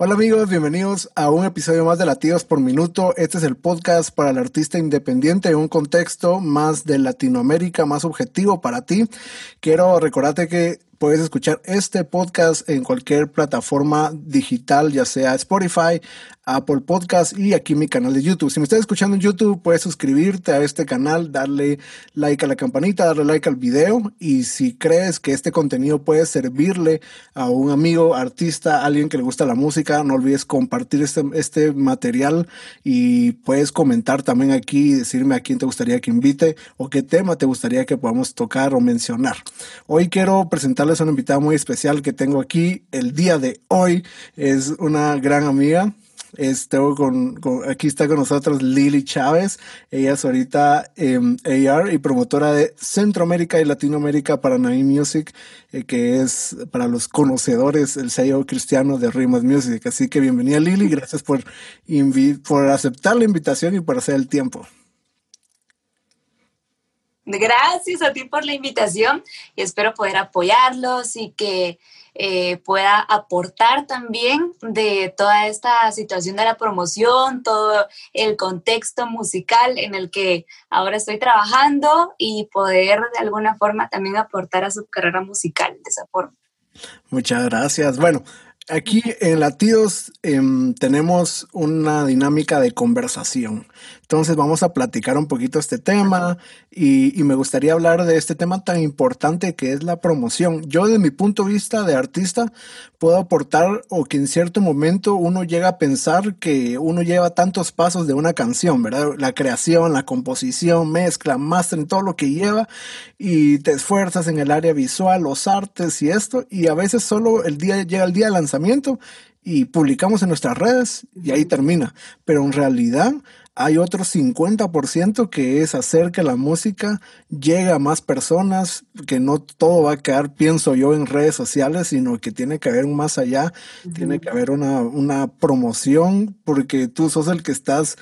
Hola amigos, bienvenidos a un episodio más de Latidos por Minuto. Este es el podcast para el artista independiente en un contexto más de Latinoamérica, más objetivo para ti. Quiero recordarte que puedes escuchar este podcast en cualquier plataforma digital, ya sea Spotify, Apple Podcast y aquí mi canal de YouTube. Si me estás escuchando en YouTube, puedes suscribirte a este canal, darle like a la campanita, darle like al video y si crees que este contenido puede servirle a un amigo, artista, alguien que le gusta la música, no olvides compartir este, este material y puedes comentar también aquí y decirme a quién te gustaría que invite o qué tema te gustaría que podamos tocar o mencionar. Hoy quiero presentarles a una invitada muy especial que tengo aquí el día de hoy. Es una gran amiga Estoy con, aquí está con nosotros Lili Chávez. Ella es ahorita AR y promotora de Centroamérica y Latinoamérica para Naim Music, eh, que es para los conocedores el sello cristiano de Rimas Music. Así que bienvenida Lili, gracias por, por aceptar la invitación y por hacer el tiempo. Gracias a ti por la invitación y espero poder apoyarlos y que eh, pueda aportar también de toda esta situación de la promoción, todo el contexto musical en el que ahora estoy trabajando y poder de alguna forma también aportar a su carrera musical de esa forma. Muchas gracias. Bueno, Aquí en Latidos em, tenemos una dinámica de conversación. Entonces vamos a platicar un poquito este tema y, y, me gustaría hablar de este tema tan importante que es la promoción. Yo desde mi punto de vista de artista puedo aportar o que en cierto momento uno llega a pensar que uno lleva tantos pasos de una canción, ¿verdad? La creación, la composición, mezcla, master, todo lo que lleva y te esfuerzas en el área visual, los artes y esto y a veces solo el día llega el día de lanzamiento y publicamos en nuestras redes y ahí termina. Pero en realidad hay otro 50% que es hacer que la música llegue a más personas, que no todo va a quedar, pienso yo, en redes sociales, sino que tiene que haber un más allá, tiene que haber una, una promoción, porque tú sos el que estás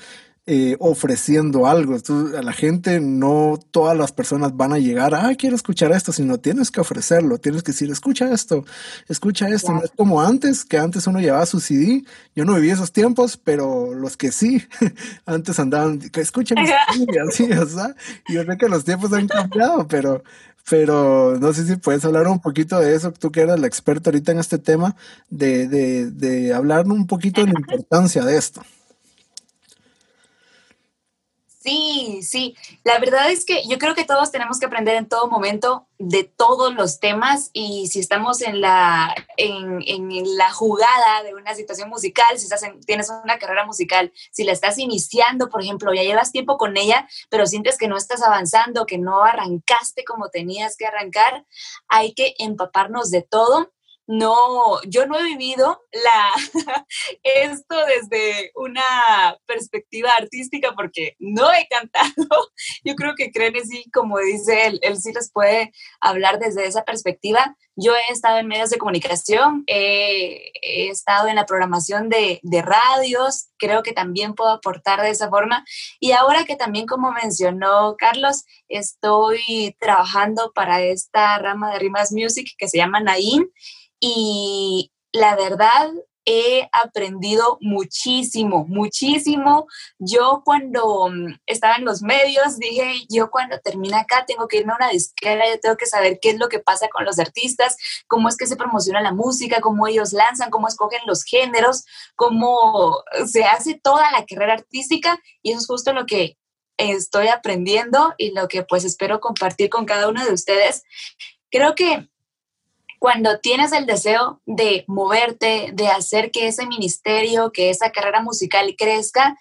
eh, ofreciendo algo. a la gente no todas las personas van a llegar, ah, quiero escuchar esto, sino tienes que ofrecerlo, tienes que decir, escucha esto, escucha esto. No es como antes, que antes uno llevaba su CD. Yo no viví esos tiempos, pero los que sí, antes andaban, escucha CD, así, o sea, yo sé que los tiempos han cambiado, pero pero no sé si puedes hablar un poquito de eso, tú que eres la experta ahorita en este tema, de, de, de hablar un poquito de la importancia de esto. Sí, sí. La verdad es que yo creo que todos tenemos que aprender en todo momento de todos los temas y si estamos en la, en, en la jugada de una situación musical, si estás tienes una carrera musical, si la estás iniciando, por ejemplo, ya llevas tiempo con ella, pero sientes que no estás avanzando, que no arrancaste como tenías que arrancar, hay que empaparnos de todo no, yo no he vivido la, esto desde una perspectiva artística porque no he cantado. Yo creo que Crene sí, como dice él, él sí les puede hablar desde esa perspectiva. Yo he estado en medios de comunicación, he, estado en la programación de, radios, creo que también puedo aportar de esa forma. Y ahora que también, como mencionó Carlos, estoy trabajando para esta rama de Rimas Music que se llama Naim y la verdad he aprendido muchísimo, muchísimo. Yo cuando mm, estaba en los medios dije, yo cuando termine acá tengo que irme a una disquera, yo tengo que saber qué es lo que pasa con los artistas, cómo es que se promociona la música, cómo ellos lanzan, cómo escogen los géneros, cómo se hace toda la carrera artística y eso es justo lo que estoy aprendiendo y lo que pues espero compartir con cada uno de ustedes. Creo que cuando tienes el deseo de moverte, de hacer que ese ministerio, que esa carrera musical crezca,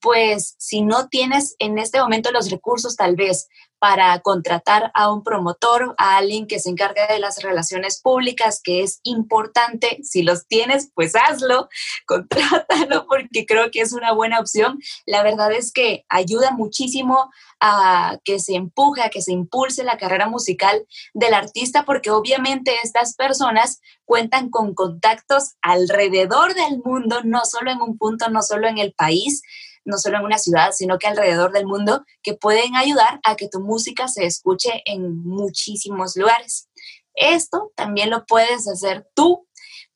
pues si no tienes en este momento los recursos tal vez para contratar a un promotor, a alguien que se encargue de las relaciones públicas, que es importante. Si los tienes, pues hazlo, contrátalo porque creo que es una buena opción. La verdad es que ayuda muchísimo a que se empuje, a que se impulse la carrera musical del artista, porque obviamente estas personas cuentan con contactos alrededor del mundo, no solo en un punto, no solo en el país, no solo en una ciudad, sino que alrededor del mundo, que pueden ayudar a que tu música se escuche en muchísimos lugares. Esto también lo puedes hacer tú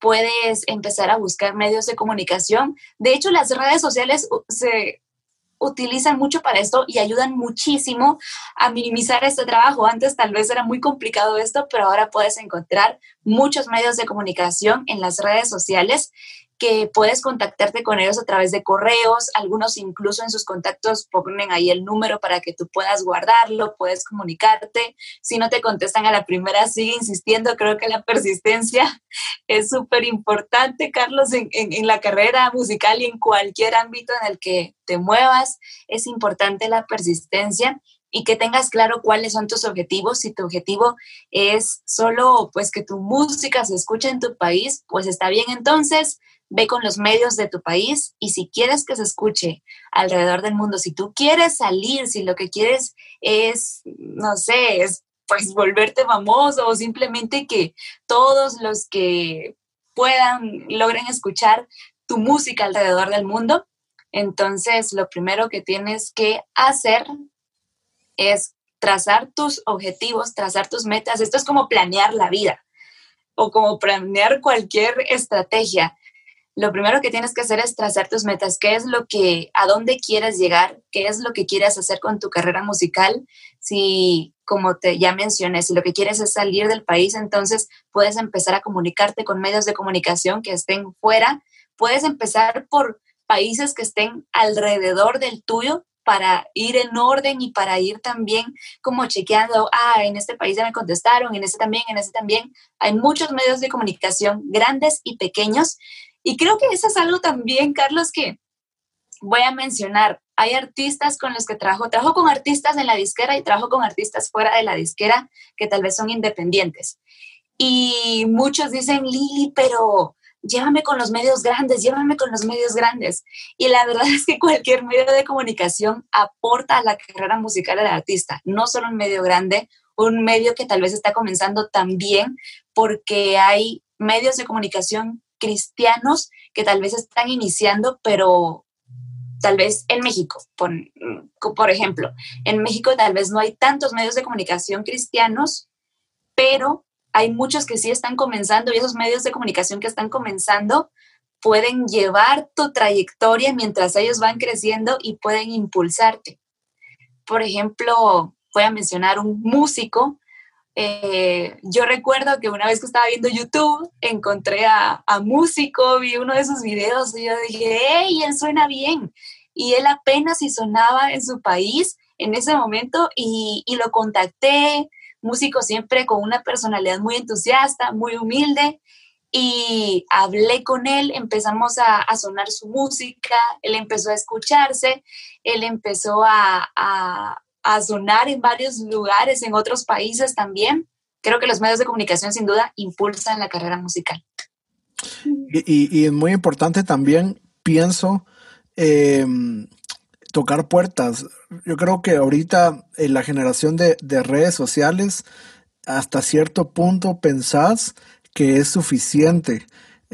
puedes empezar a buscar medios de comunicación. De hecho, las redes sociales se utilizan mucho para esto y ayudan muchísimo a minimizar este trabajo. Antes tal vez era muy complicado esto, pero ahora puedes encontrar muchos medios de comunicación en las redes sociales que puedes contactarte con ellos a través de correos, algunos incluso en sus contactos ponen ahí el número para que tú puedas guardarlo, puedes comunicarte. Si no te contestan a la primera, sigue insistiendo. Creo que la persistencia es súper importante, Carlos, en, en, la carrera musical y en cualquier ámbito en el que te muevas. Es importante la persistencia y que tengas claro cuáles son tus objetivos. Si tu objetivo es solo pues que tu música se escuche en tu país, pues está bien entonces ve con los medios de tu país y si quieres que se escuche alrededor del mundo, si tú quieres salir, si lo que quieres es, no sé, es pues volverte famoso o simplemente que todos los que puedan logren escuchar tu música alrededor del mundo, entonces lo primero que tienes que hacer es trazar tus objetivos, trazar tus metas. Esto es como planear la vida o como planear cualquier estrategia lo primero que tienes que hacer es trazar tus metas, qué es lo que, a dónde quieres llegar, qué es lo que quieres hacer con tu carrera musical. Si, como te ya mencioné, si lo que quieres es salir del país, entonces puedes empezar a comunicarte con medios de comunicación que estén fuera. Puedes empezar por países que estén alrededor del tuyo para ir en orden y para ir también como chequeando, ah, en este país ya me contestaron, en este también, en este también. Hay muchos medios de comunicación grandes y pequeños y creo que eso es algo también, Carlos, que voy a mencionar. Hay artistas con los que trabajo, trabajo con artistas en la disquera y trabajo con artistas fuera de la disquera que tal vez son independientes. Y muchos dicen, Lili, pero llévame con los medios grandes, llévame con los medios grandes. Y la verdad es que cualquier medio de comunicación aporta a la carrera musical del artista, no solo un medio grande, un medio que tal vez está comenzando también porque hay medios de comunicación cristianos que tal vez están iniciando, pero tal vez en México, por, por, ejemplo, en México tal vez no hay tantos medios de comunicación cristianos, pero hay muchos que sí están comenzando y esos medios de comunicación que están comenzando pueden llevar tu trayectoria mientras ellos van creciendo y pueden impulsarte. Por ejemplo, voy a mencionar un músico eh, yo recuerdo que una vez que estaba viendo YouTube, encontré a, a, Músico, vi uno de sus videos y yo dije, ¡hey! Él suena bien. Y él apenas si sonaba en su país en ese momento y, y lo contacté. Músico siempre con una personalidad muy entusiasta, muy humilde. Y hablé con él, empezamos a, a sonar su música, él empezó a escucharse, él empezó a, a a sonar en varios lugares, en otros países también. Creo que los medios de comunicación sin duda impulsan la carrera musical. Y, es muy importante también, pienso, em, tocar puertas. Yo creo que ahorita en la generación de, de redes sociales, hasta cierto punto pensás que es suficiente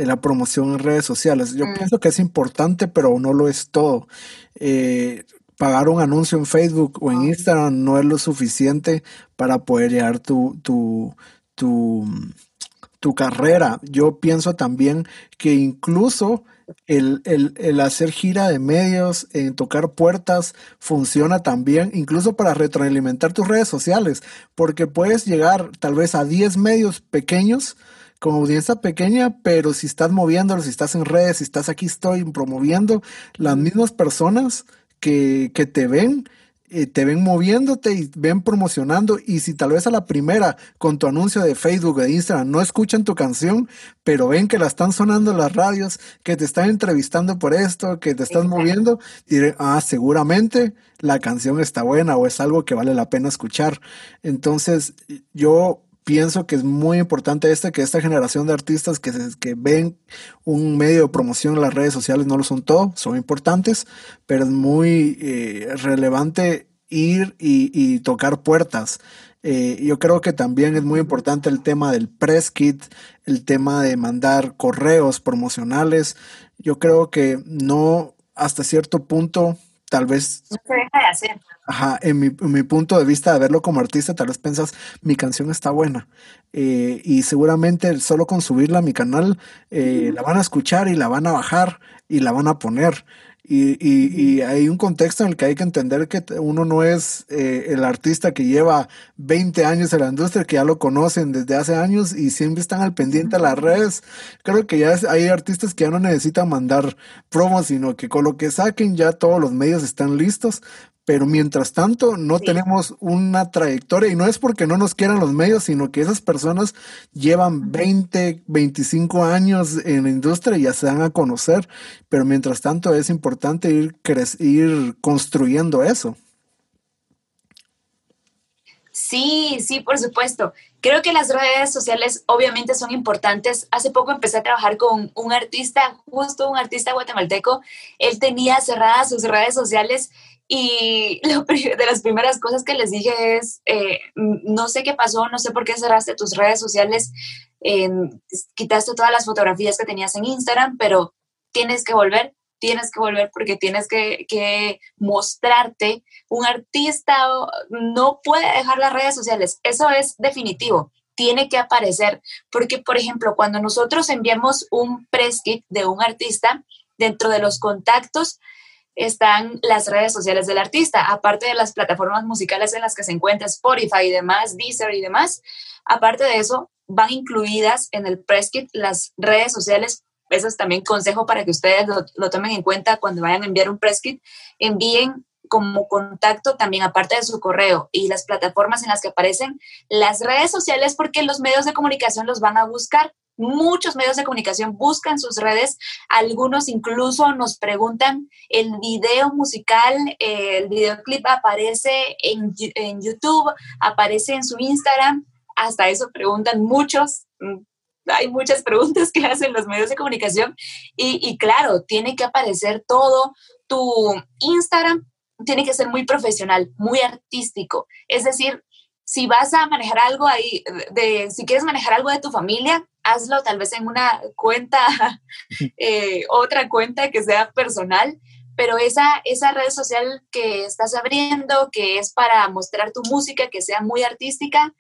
la promoción en redes sociales. Yo mm. pienso que es importante, pero no lo es todo. Eh, pagar un anuncio en Facebook o en Instagram no es lo suficiente para poder llegar tu, tu, tu, tu carrera. Yo pienso también que incluso el, el, el, hacer gira de medios, en tocar puertas, funciona también, incluso para retroalimentar tus redes sociales, porque puedes llegar tal vez a 10 medios pequeños con audiencia pequeña, pero si estás moviéndolo, si estás en redes, si estás aquí, estoy promoviendo, las mismas personas que, que te ven, eh, te ven moviéndote y ven promocionando y si tal vez a la primera con tu anuncio de Facebook o de Instagram no escuchan tu canción, pero ven que la están sonando en las radios, que te están estrevistando por esto, que te estás moviendo, diré, ah, seguramente la canción está buena o es algo que vale la pena escuchar. Entonces, yo pienso que es muy importante este, que esta generación de artistas que, que ven un medio de promoción en las redes sociales no lo son todo, son importantes, pero es muy eh, relevante ir y, tocar puertas. Eh, yo creo que también es muy importante el tema del press kit, el tema de mandar correos promocionales. Yo creo que no, hasta cierto punto, tal vez... No se deja de hacer Ajá, en mi, en mi, punto de vista de verlo como artista, tal vez piensas, mi canción está buena. Eh, y seguramente solo con subirla a mi canal, eh, la van a escuchar y la van a bajar y la van a poner. Y, y, hay un contexto en el que hay que entender que uno no es eh, el artista que lleva 20 años en la industria, que ya lo conocen desde hace años y siempre están al pendiente de las redes. Creo que ya hay artistas que ya no necesitan mandar promos, sino que con lo que saquen ya todos los medios están listos pero mientras tanto no tenemos una trayectoria y no es porque no nos quieran los medios, sino que esas personas llevan 20, 25 años en la industria y ya se dan a conocer, pero mientras tanto es importante ir, ir construyendo eso. Sí, sí, por supuesto. Creo que las redes sociales obviamente son importantes. Hace poco empecé a trabajar con un artista, justo un artista guatemalteco. Él tenía cerradas sus redes sociales y lo, de las primeras cosas que les dije es, eh, no sé qué pasó, no sé por qué cerraste tus redes sociales, quitaste todas las fotografías que tenías en Instagram, pero tienes que volver, tienes que volver porque tienes que, que mostrarte. Un artista no puede dejar las redes sociales, eso es definitivo tiene que aparecer, porque por ejemplo, cuando nosotros enviamos un press kit de un artista, dentro de los contactos están las redes sociales del artista, aparte de las plataformas musicales en las que se encuentra Spotify y demás, Deezer y demás. Aparte de eso, van incluidas en el press kit las redes sociales. Eso es también consejo para que ustedes lo, tomen en cuenta cuando vayan a enviar un press kit. Envíen como contacto también, aparte de su correo y las plataformas en las que aparecen, las redes sociales porque los medios de comunicación los van a buscar muchos medios de comunicación buscan sus redes, algunos incluso nos preguntan, el video musical, el videoclip aparece en, en, YouTube, aparece en su Instagram, hasta eso preguntan muchos. Mm, hay muchas preguntas que hacen los medios de comunicación y, y claro, tiene que aparecer todo. Tu Instagram tiene que ser muy profesional, muy artístico. Es decir, si vas a manejar algo ahí, de, si quieres manejar algo de tu familia, hazlo tal vez en una cuenta, eh, otra cuenta que sea personal, pero esa, esa red social que estás abriendo, que es para mostrar tu música, que sea muy artística,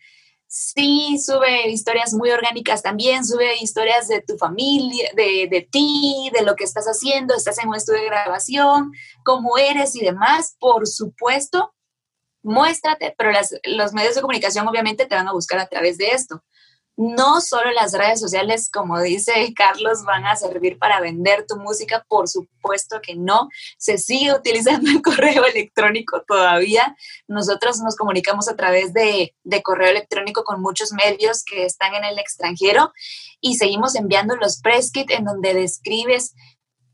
sí sube historias muy orgánicas también, sube historias de tu familia, de, de, ti, de lo que estás haciendo, estás en un estudio de grabación, cómo eres y demás, por supuesto muéstrate, pero los medios de comunicación obviamente te van a buscar a través de esto. No solo las redes sociales, como dice Carlos, van a servir para vender tu música, por supuesto que no. Se sigue utilizando el correo electrónico todavía. Nosotros nos comunicamos a través de, correo electrónico con muchos medios que están en el extranjero y seguimos enviando los press en donde describes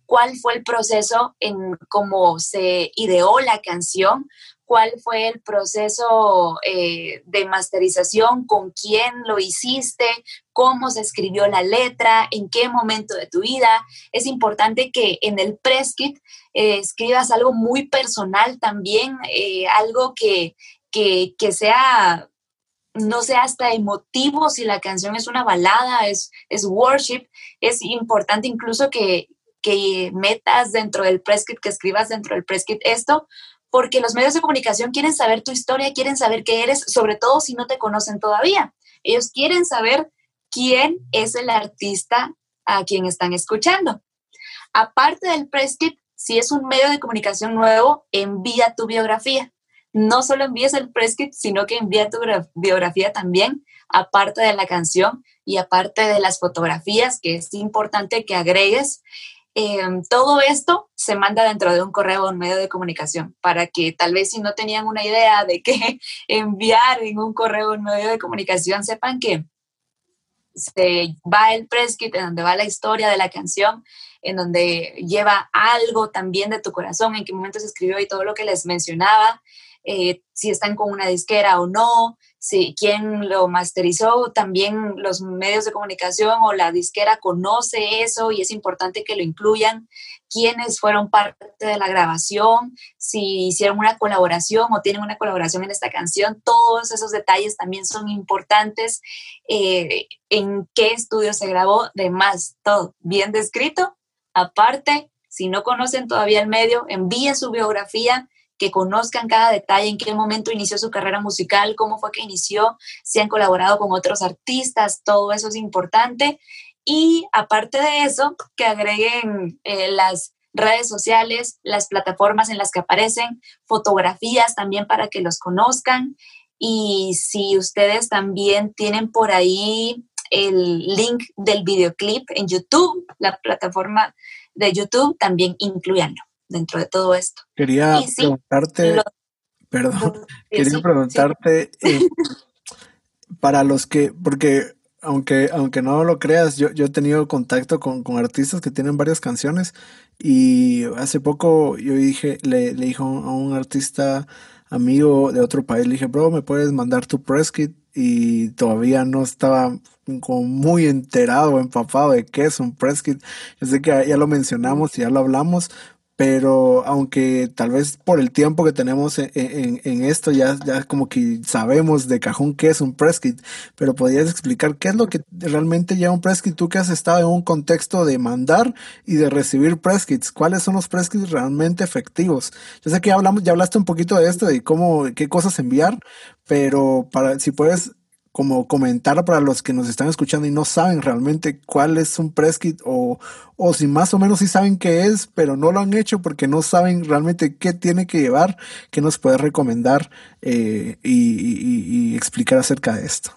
cuál fue el proceso en cómo se ideó la canción, cuál fue el proceso eh, de masterización, con quién lo hiciste, cómo se escribió la letra, en qué momento de tu vida. Es importante que en el press eh, escribas algo muy personal también, eh, algo que, que, sea no sea hasta emotivo si la canción es una balada, es, es worship, es importante incluso que, que metas dentro del press que escribas dentro del press esto, porque los medios de comunicación quieren saber tu historia, quieren saber qué eres, sobre todo si no te conocen todavía. Ellos quieren saber quién es el artista a quien están escuchando. Aparte del press kit, si es un medio de comunicación nuevo, envía tu biografía. No solo envíes el press kit, sino que envía tu biografía también, aparte de la canción y aparte de las fotografías, que es importante que agregues Em, todo esto se manda dentro de un correo o un medio de comunicación para que tal vez si no tenían una idea de qué enviar en un correo o un medio de comunicación, sepan que se va el press kit en donde va la historia de la canción, en donde lleva algo también de tu corazón, en qué momento se escribió y todo lo que les mencionaba, eh, si están con una disquera o no, si quien lo masterizó, también los medios de comunicación o la disquera conoce eso y es importante que lo incluyan, quiénes fueron parte de la grabación, si hicieron una colaboración o tienen una colaboración en esta canción, todos esos detalles también son importantes, eh, en qué estudio se grabó, demás, todo bien descrito. Aparte, si no conocen todavía el medio, envíen su biografía que conozcan cada detalle, en qué momento inició su carrera musical, cómo fue que inició, si han colaborado con otros artistas, todo eso es importante. Y aparte de eso, que agreguen eh, las redes sociales, las plataformas en las que aparecen, fotografías también para que los conozcan. Y si ustedes también tienen por ahí el link del videoclip en YouTube, la plataforma de YouTube, también incluyanlo dentro de todo esto. Quería preguntarte, perdón, quería preguntarte eh, para los que, porque aunque, aunque no lo creas, yo, yo he tenido contacto con, con, artistas que tienen varias canciones y hace poco yo dije, le, le dije a un artista amigo de otro país, le dije, bro, ¿me puedes mandar tu press kit? Y todavía no estaba como muy enterado, empapado de qué es un press kit. Yo sé que ya lo mencionamos y ya lo hablamos, pero aunque tal vez por el tiempo que tenemos en, esto ya, ya como que sabemos de cajón qué es un press kit, pero podrías explicar qué es lo que realmente lleva un press kit, tú que has estado en un contexto de mandar y de recibir press kits, cuáles son los press kits realmente efectivos. Yo sé que ya hablamos, ya hablaste un poquito de esto, de cómo, qué cosas enviar, pero para si puedes como comentar para los que nos están escuchando y no saben realmente cuál es un press kit o, o si más o menos sí saben qué es, pero no lo han hecho porque no saben realmente qué tiene que llevar, qué nos puedes recomendar eh, y, y, explicar acerca de esto.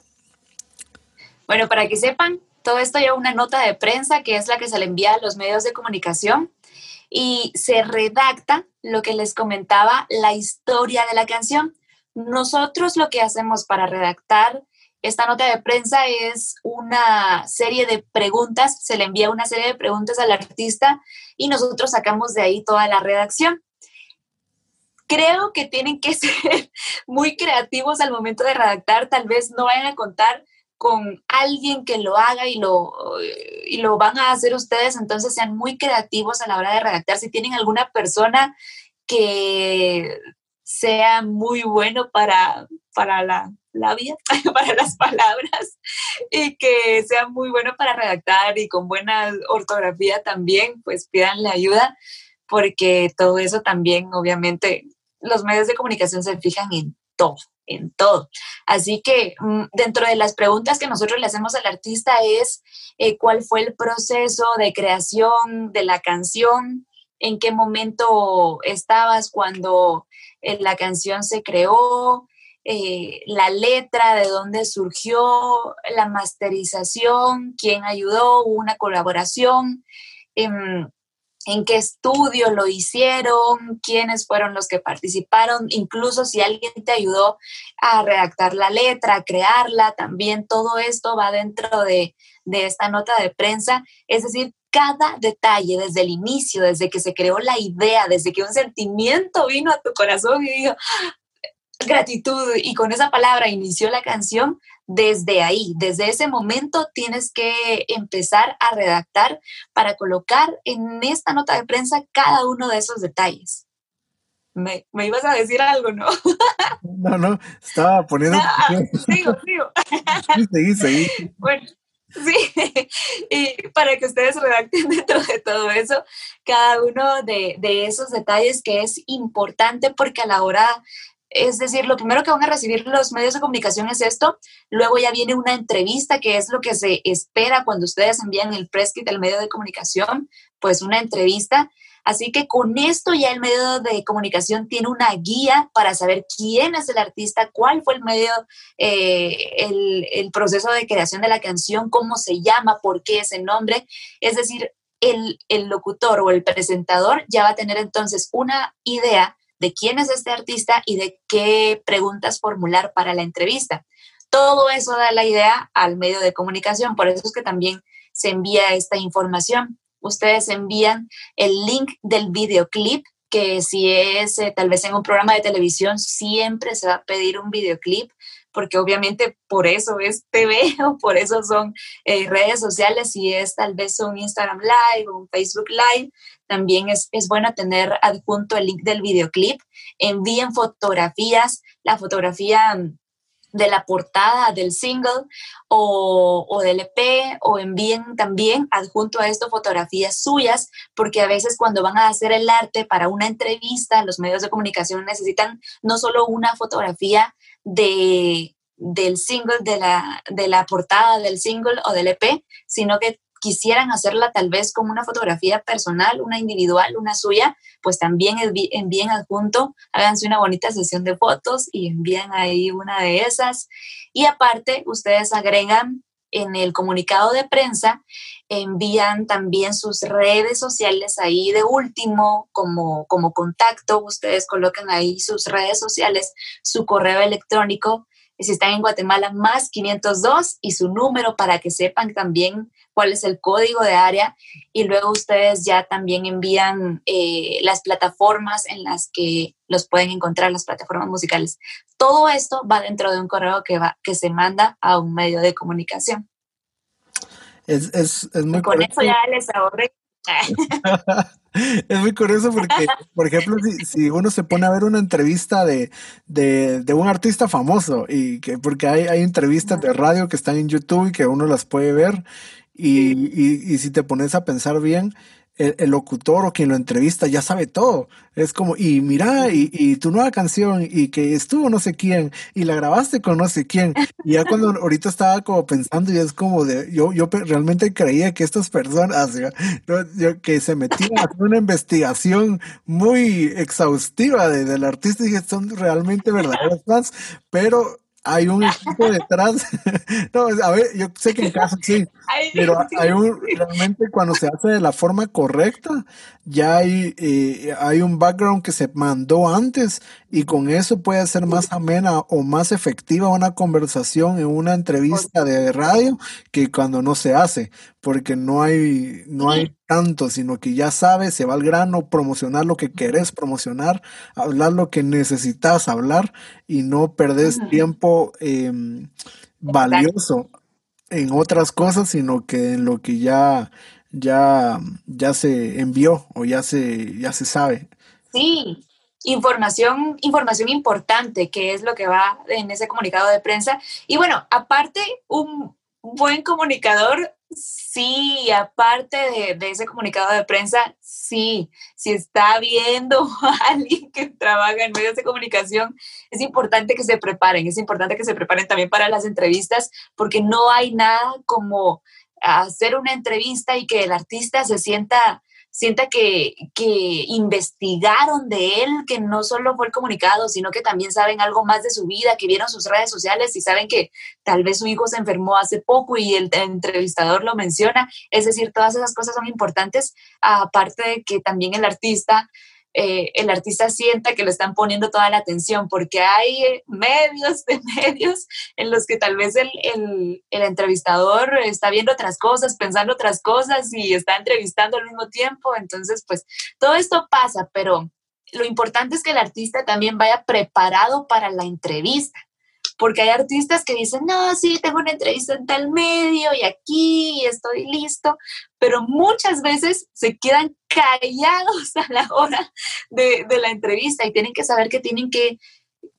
Bueno, para que sepan, todo esto lleva una nota de prensa que es la que se le envía a los medios de comunicación y se redacta lo que les comentaba, la historia de la canción. Nosotros lo que hacemos para redactar esta nota de prensa es una serie de preguntas, se le envía una serie de preguntas al artista y nosotros sacamos de ahí toda la redacción. Creo que tienen que ser muy creativos al momento de redactar, tal vez no vayan a contar con alguien que lo haga y lo, y lo van a hacer ustedes, entonces sean muy creativos a la hora de redactar. Si tienen alguna persona que sea muy bueno para, para la, la vida, para las palabras y que sea muy bueno para redactar y con buena ortografía también, pues pídanle ayuda porque todo eso también, obviamente, los medios de comunicación se fijan en todo, en todo. Así que mm, dentro de las preguntas que nosotros le hacemos al artista es eh, cuál fue el proceso de creación de la canción, en qué momento estabas cuando eh, la canción se creó, eh, la letra, de dónde surgió, la masterización, quién ayudó, una colaboración, em, en qué estudio lo hicieron, quiénes fueron los que participaron, incluso si alguien te ayudó a redactar la letra, a crearla, también todo esto va dentro de, de esta nota de prensa. Es decir, cada detalle desde el inicio, desde que se creó la idea, desde que un sentimiento vino a tu corazón y dijo, gratitud y con esa palabra inició la canción, desde ahí, desde ese momento tienes que empezar a redactar para colocar en esta nota de prensa cada uno de esos detalles. Me, ibas a decir algo, ¿no? No, no, estaba poniendo... sigo, sigo. Seguí, seguí. Bueno, sí, y para que ustedes redacten dentro de todo eso, cada uno de, de esos detalles que es importante porque a la hora es decir, lo primero que van a recibir los medios de comunicación es esto, luego ya viene una entrevista, que es lo que se espera cuando ustedes envían el press kit del medio de comunicación, pues una entrevista. Así que con esto ya el medio de comunicación tiene una guía para saber quién es el artista, cuál fue el medio, eh, el, el proceso de creación de la canción, cómo se llama, por qué ese nombre. Es decir, el, el locutor o el presentador ya va a tener entonces una idea de quién es este artista y de qué preguntas formular para la entrevista. Todo eso da la idea al medio de comunicación, por eso es que también se envía esta información. Ustedes envían el link del videoclip, que si es eh, tal vez en un programa de televisión, siempre se va a pedir un videoclip porque obviamente por eso es TV o por eso son eh, redes sociales y es tal vez un Instagram Live o un Facebook Live, también es, es bueno tener adjunto el link del videoclip. Envíen fotografías, la fotografía de la portada del single o, o, del EP o envíen también adjunto a esto fotografías suyas, porque a veces cuando van a hacer el arte para una entrevista, los medios de comunicación necesitan no solo una fotografía de, del single, de la, de la portada del single o del EP, sino que quisieran hacerla tal vez como una fotografía personal, una individual, una suya, pues también envíen adjunto, háganse una bonita sesión de fotos y envíen ahí una de esas. Y aparte, ustedes agregan en el comunicado de prensa, envían también sus redes sociales ahí de último como, como contacto, ustedes colocan ahí sus redes sociales, su correo electrónico si están en Guatemala, más 502 y su número para que sepan también cuál es el código de área y luego ustedes ya también envían eh, las plataformas en las que los pueden encontrar, las plataformas musicales. Todo esto va dentro de un correo que, va, que se manda a un medio de comunicación. Es, es, es muy Con eso ya les ahorré es muy curioso porque, por ejemplo, si, uno se pone a ver una entrevista de, de, un artista famoso, y que porque hay, hay entrevistas de radio que están en YouTube y que uno las puede ver, y, y, y si te pones a pensar bien, el, locutor o quien lo entrevista ya sabe todo. Es como, y mira, y, y, tu nueva canción, y que estuvo no sé quién, y la grabaste con no sé quién. Y ya cuando ahorita estaba como pensando, y es como de, yo, yo realmente creía que estas personas, que se metían a hacer una investigación muy exhaustiva de, del artista, y que son realmente verdaderos fans, pero hay un equipo detrás. no, a ver, yo sé que en casa sí, pero hay un, realmente cuando se hace de la forma correcta, ya hay, eh, hay un background que se mandó antes y con eso puede ser más amena o más efectiva una conversación en una entrevista de radio que cuando no se hace, porque no hay, no hay tanto, sino que ya sabes, se va al grano, promocionar lo que querés promocionar, hablar lo que necesitas hablar y no perdés tiempo em, valioso en otras cosas, sino que en lo que ya, ya, ya se envió o ya se, ya se sabe. Sí, información, información importante, que es lo que va en ese comunicado de prensa. Y bueno, aparte, un buen comunicador, sí, aparte de, ese comunicado de prensa, sí, si está viendo a alguien que trabaja en medios de comunicación, es importante que se preparen, es importante que se preparen también para las entrevistas, porque no hay nada como hacer una entrevista y que el artista se sienta sienta que, que investigaron de él, que no solo fue el comunicado, sino que también saben algo más de su vida, que vieron sus redes sociales y saben que tal vez su hijo se enfermó hace poco y el, entrevistador lo menciona. Es decir, todas esas cosas son importantes, aparte de que también el artista eh, el artista sienta que le están poniendo toda la atención, porque hay eh, medios de medios en los que tal vez el, el, el, entrevistador está viendo otras cosas, pensando otras cosas y está entrevistando al mismo tiempo. Entonces, pues todo esto pasa, pero lo importante es que el artista también vaya preparado para la entrevista porque hay artistas que dicen, no, sí, tengo una entrevista en tal medio y aquí y estoy listo, pero muchas veces se quedan callados a la hora de, de la entrevista y tienen que saber que tienen que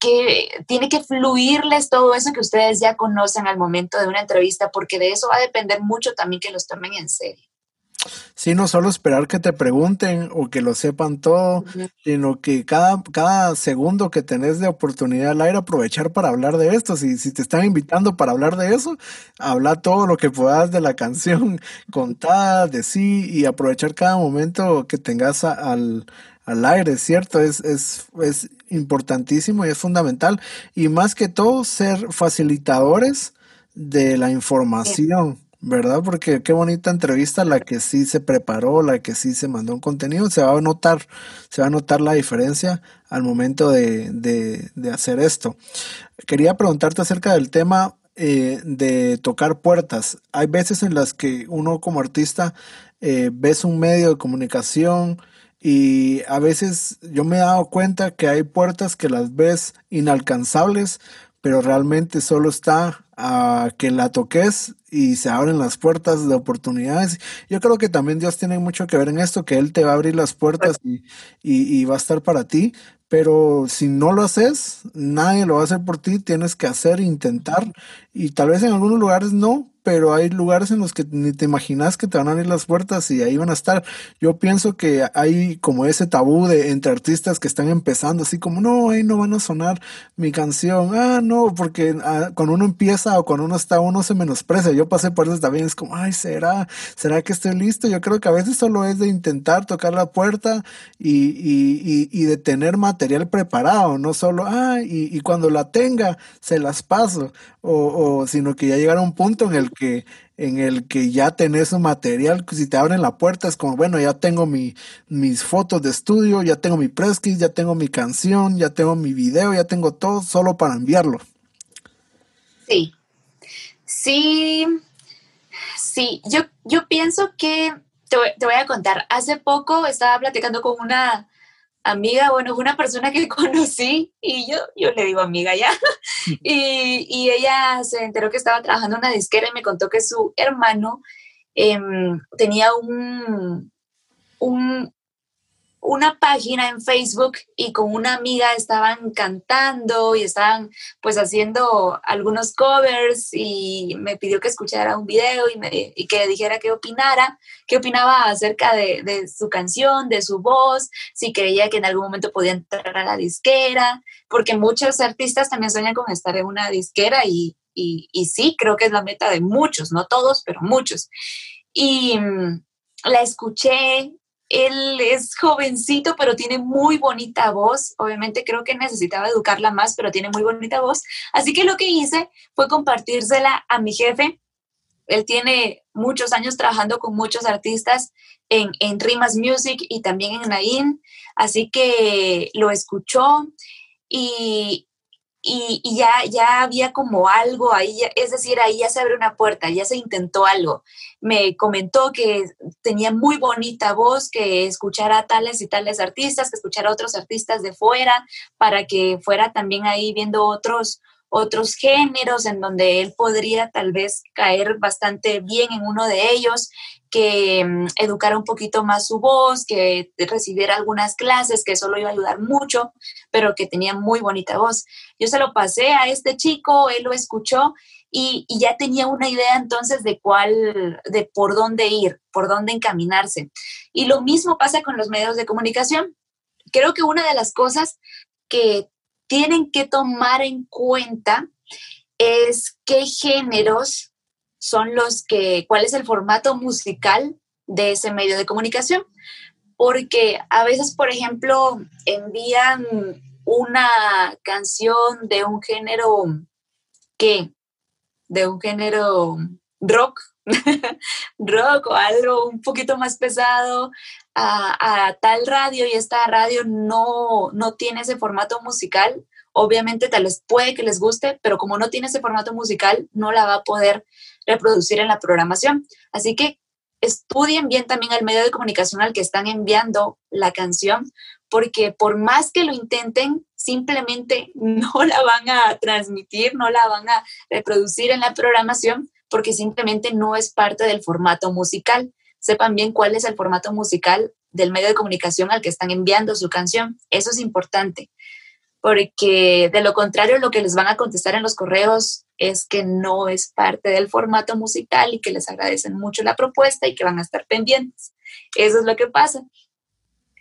que tiene que fluirles todo eso que ustedes ya conocen al momento de una entrevista, porque de eso va a depender mucho también que los tomen en serio. Sí, no solo esperar que te pregunten o que lo sepan todo, sino que cada, cada segundo que tenés de oportunidad al aire, aprovechar para hablar de esto. Si, si te están invitando para hablar de eso, habla todo lo que puedas de la canción, contar de sí y aprovechar cada momento que tengas al, al aire, ¿cierto? Es, es, es importantísimo y es fundamental. Y más que todo, ser facilitadores de la información. ¿Verdad? Porque qué bonita entrevista la que sí se preparó, la que sí se mandó un contenido, se va a notar, se va a notar la diferencia al momento de, de, hacer esto. Quería preguntarte acerca del tema eh, de tocar puertas. Hay veces en las que uno como artista eh, ves un medio de comunicación y a veces yo me he dado cuenta que hay puertas que las ves inalcanzables, pero realmente solo está a que la toques y se abren las puertas de oportunidades. Yo creo que también Dios tiene mucho que ver en esto, que Él te va a abrir las puertas y, y, va a estar para ti, pero si no lo haces, nadie lo va a hacer por ti, tienes que hacer, intentar, y tal vez en algunos lugares no, pero hay lugares en los que ni te imaginas que te van a abrir las puertas y ahí van a estar. Yo pienso que hay como ese tabú de entre artistas que están empezando, así como, no, ahí no van a sonar mi canción. Ah, no, porque ah, cuando uno empieza o cuando uno está, uno se menosprecia. Yo pasé por eso también, es como, ay, ¿será? ¿Será que estoy listo? Yo creo que a veces solo es de intentar tocar la puerta y, y, y, de tener material preparado, no solo, ah, y, y cuando la tenga, se las paso, o, o sino que ya llegar a un punto en el que en el que ya tenés un material, si te abren la puerta es como, bueno, ya tengo mi, mis fotos de estudio, ya tengo mi press ya tengo mi canción, ya tengo mi video, ya tengo todo solo para enviarlo. Sí, sí, sí, yo, yo pienso que, te te voy a contar, hace poco estaba platicando con una amiga, bueno, una persona que conocí y yo, yo le digo amiga ya. y, y, ella se enteró que estaba trabajando en una disquera y me contó que su hermano em, tenía un, un, una página en Facebook y con una amiga estaban cantando y estaban pues haciendo algunos covers y me pidió que escuchara un video y, me, y que dijera qué opinara, qué opinaba acerca de, su canción, de su voz, si creía que en algún momento podía entrar a la disquera, porque muchos artistas también sueñan con estar en una disquera y, y, y sí, creo que es la meta de muchos, no todos, pero muchos. Y mm, la escuché, él es jovencito, pero tiene muy bonita voz. Obviamente creo que necesitaba educarla más, pero tiene muy bonita voz. Así que lo que hice fue compartírsela a mi jefe. Él tiene muchos años trabajando con muchos artistas en, en Rimas Music y también en Nain. Así que lo escuchó y, y, ya, ya había como algo ahí, es decir, ahí ya se abrió una puerta, ya se intentó algo. Me comentó que tenía muy bonita voz, que escuchara a tales y tales artistas, que escuchara a otros artistas de fuera, para que fuera también ahí viendo otros, otros géneros en donde él podría tal vez caer bastante bien en uno de ellos, que mm, educara un poquito más su voz, que recibiera algunas clases, que eso lo iba a ayudar mucho, pero que tenía muy bonita voz. Yo se lo pasé a este chico, él lo escuchó y, y, ya tenía una idea entonces de cuál, de por dónde ir, por dónde encaminarse. Y lo mismo pasa con los medios de comunicación. Creo que una de las cosas que tienen que tomar en cuenta es qué géneros son los que, cuál es el formato musical de ese medio de comunicación. Porque a veces, por ejemplo, envían una canción de un género que, de un género rock, rock o algo un poquito más pesado a, tal radio y esta radio no, no tiene ese formato musical, obviamente tal vez puede que les guste, pero como no tiene ese formato musical, no la va a poder reproducir en la programación. Así que estudien bien también el medio de comunicación al que están enviando la canción, porque por más que lo intenten, simplemente no la van a transmitir, no la van a reproducir en la programación, porque simplemente no es parte del formato musical sepan bien cuál es el formato musical del medio de comunicación al que están enviando su canción. Eso es importante, porque de lo contrario lo que les van a contestar en los correos es que no es parte del formato musical y que les agradecen mucho la propuesta y que van a estar pendientes. Eso es lo que pasa.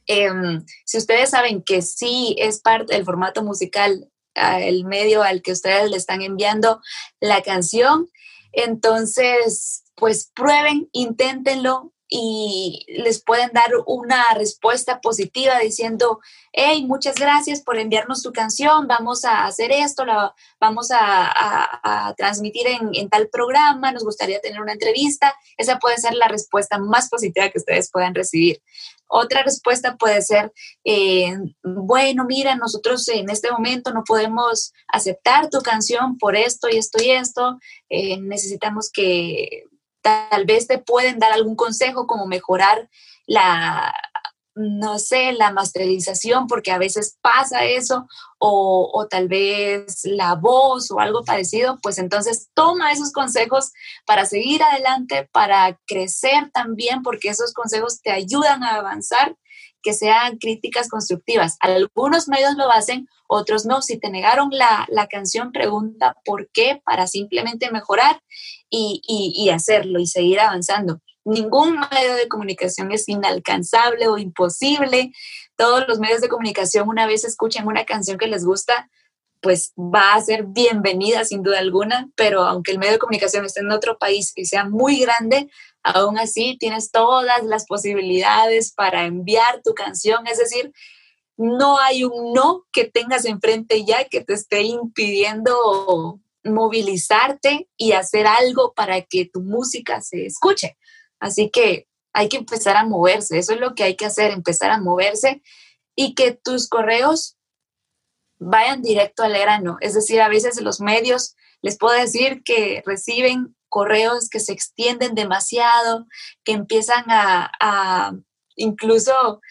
Em, si ustedes saben que sí es parte del formato musical, el medio al que ustedes le están enviando la canción, entonces pues prueben, inténtenlo y les pueden dar una respuesta positiva diciendo, hey, muchas gracias por enviarnos tu canción, vamos a hacer esto, vamos a, transmitir en, tal programa, nos gustaría tener una entrevista. Esa puede ser la respuesta más positiva que ustedes puedan recibir. Otra respuesta puede ser, eh, bueno, mira, nosotros en este momento no podemos aceptar tu canción por esto y esto y esto, eh, necesitamos que tal vez te pueden dar algún consejo como mejorar la, no sé, la masterización, porque a veces pasa eso, o, o, tal vez la voz o algo parecido, pues entonces toma esos consejos para seguir adelante, para crecer también, porque esos consejos te ayudan a avanzar que sean críticas constructivas. Algunos medios lo hacen, otros no. Si te negaron la, canción, pregunta por qué para simplemente mejorar y, y hacerlo y seguir avanzando. Ningún medio de comunicación es inalcanzable o imposible. Todos los medios de comunicación, una vez escuchan una canción que les gusta, pues va a ser bienvenida sin duda alguna, pero aunque el medio de comunicación esté en otro país y sea muy grande, aún así tienes todas las posibilidades para enviar tu canción, es decir, no hay un no que tengas enfrente ya que te esté impidiendo movilizarte y hacer algo para que tu música se escuche. Así que hay que empezar a moverse, eso es lo que hay que hacer, empezar a moverse y que tus correos vayan directo al grano. Es decir, a veces los medios les puedo decir que reciben correos que se extienden demasiado, que empiezan a, incluso,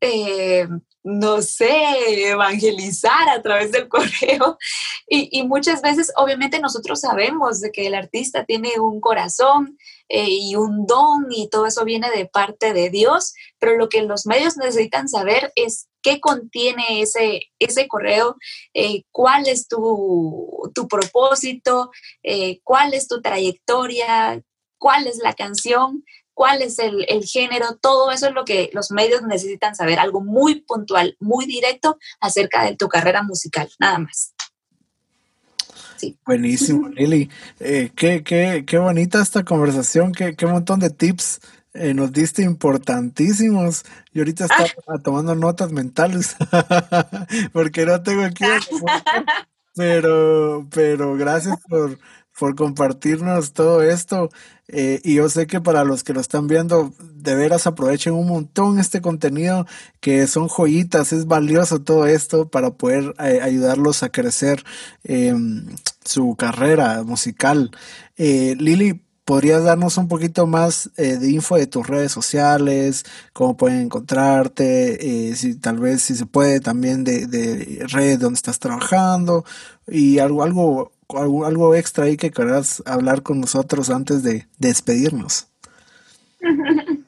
eh, no sé, evangelizar a través del correo. Y, muchas veces, obviamente, nosotros sabemos de que el artista tiene un corazón eh, y un don y todo eso viene de parte de Dios, pero lo que los medios necesitan saber es qué contiene ese, ese correo, eh, cuál es tu, propósito, eh, cuál es tu trayectoria, cuál es la canción, cuál es el, género, todo eso es lo que los medios necesitan saber, algo muy puntual, muy directo acerca de tu carrera musical, nada más. Buenísimo, Lili. Eh, qué, qué, qué, bonita esta conversación, qué, qué montón de tips eh, nos diste importantísimos. Y ahorita estaba ah. tomando notas mentales porque no tengo aquí. pero, pero gracias por, por compartirnos todo esto. Eh, y yo sé que para los que lo están viendo, de veras aprovechen un montón este contenido, que son joyitas, es valioso todo esto para poder eh, ayudarlos a crecer em, su carrera musical. Lili, ¿podrías darnos un poquito más de info de tus redes sociales? ¿Cómo pueden encontrarte? si tal vez, si se puede, también de, de redes donde estás trabajando y algo, algo algo, extra ahí que querrás hablar con nosotros antes de, despedirnos.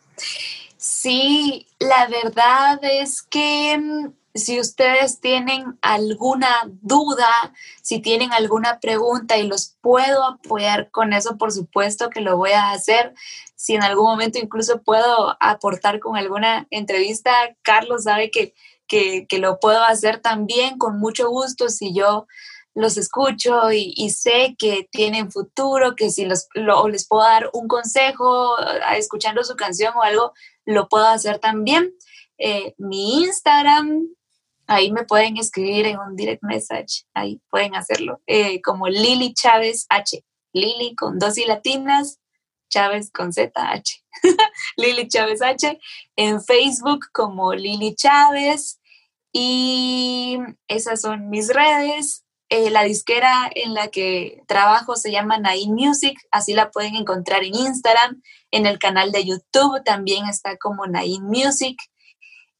Sí, la verdad es que mm, si ustedes tienen alguna duda, si tienen alguna pregunta y los puedo apoyar con eso, por supuesto que lo voy a hacer. Si en algún momento incluso puedo aportar con alguna entrevista, Carlos sabe que, que, que lo puedo hacer también con mucho gusto. Si yo los escucho y, sé que tienen futuro, que si los, les puedo dar un consejo escuchando su canción o algo, lo puedo hacer también. Eh, mi Instagram, ahí me pueden escribir en un direct message, ahí pueden hacerlo, eh, como Lili Chávez H. Lili con dos y latinas, Chávez con Z H. Lili Chávez H. En Facebook como Lili Chávez. Y esas son mis redes. Eh, la disquera en la que trabajo se llama Nain Music, así la pueden encontrar en Instagram, en el canal de YouTube también está como Nain Music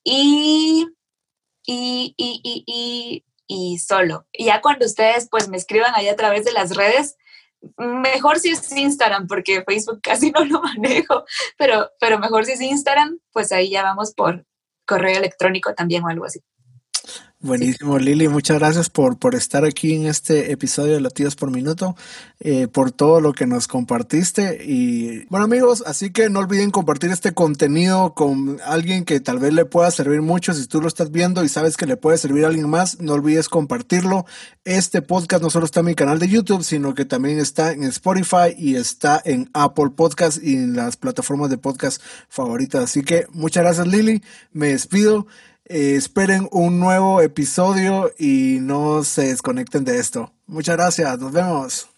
y, y, y, y, y solo. ya cuando ustedes pues me escriban ahí a través de las redes, mejor si es Instagram, porque Facebook casi no lo manejo, pero, pero mejor si es Instagram, pues ahí ya vamos por correo electrónico también o algo así. Buenísimo, Lili. Muchas gracias por, por estar aquí en este episodio de Latidos por Minuto, eh, por todo lo que nos compartiste. Y bueno, amigos, así que no olviden compartir este contenido con alguien que tal vez le pueda servir mucho. Si tú lo estás viendo y sabes que le puede servir a alguien más, no olvides compartirlo. Este podcast no solo está en mi canal de YouTube, sino que también está en Spotify y está en Apple Podcast y en las plataformas de podcast favoritas. Así que muchas gracias, Lili. Me despido. Eh, esperen un nuevo episodio y no se desconecten de esto. Muchas gracias, nos vemos.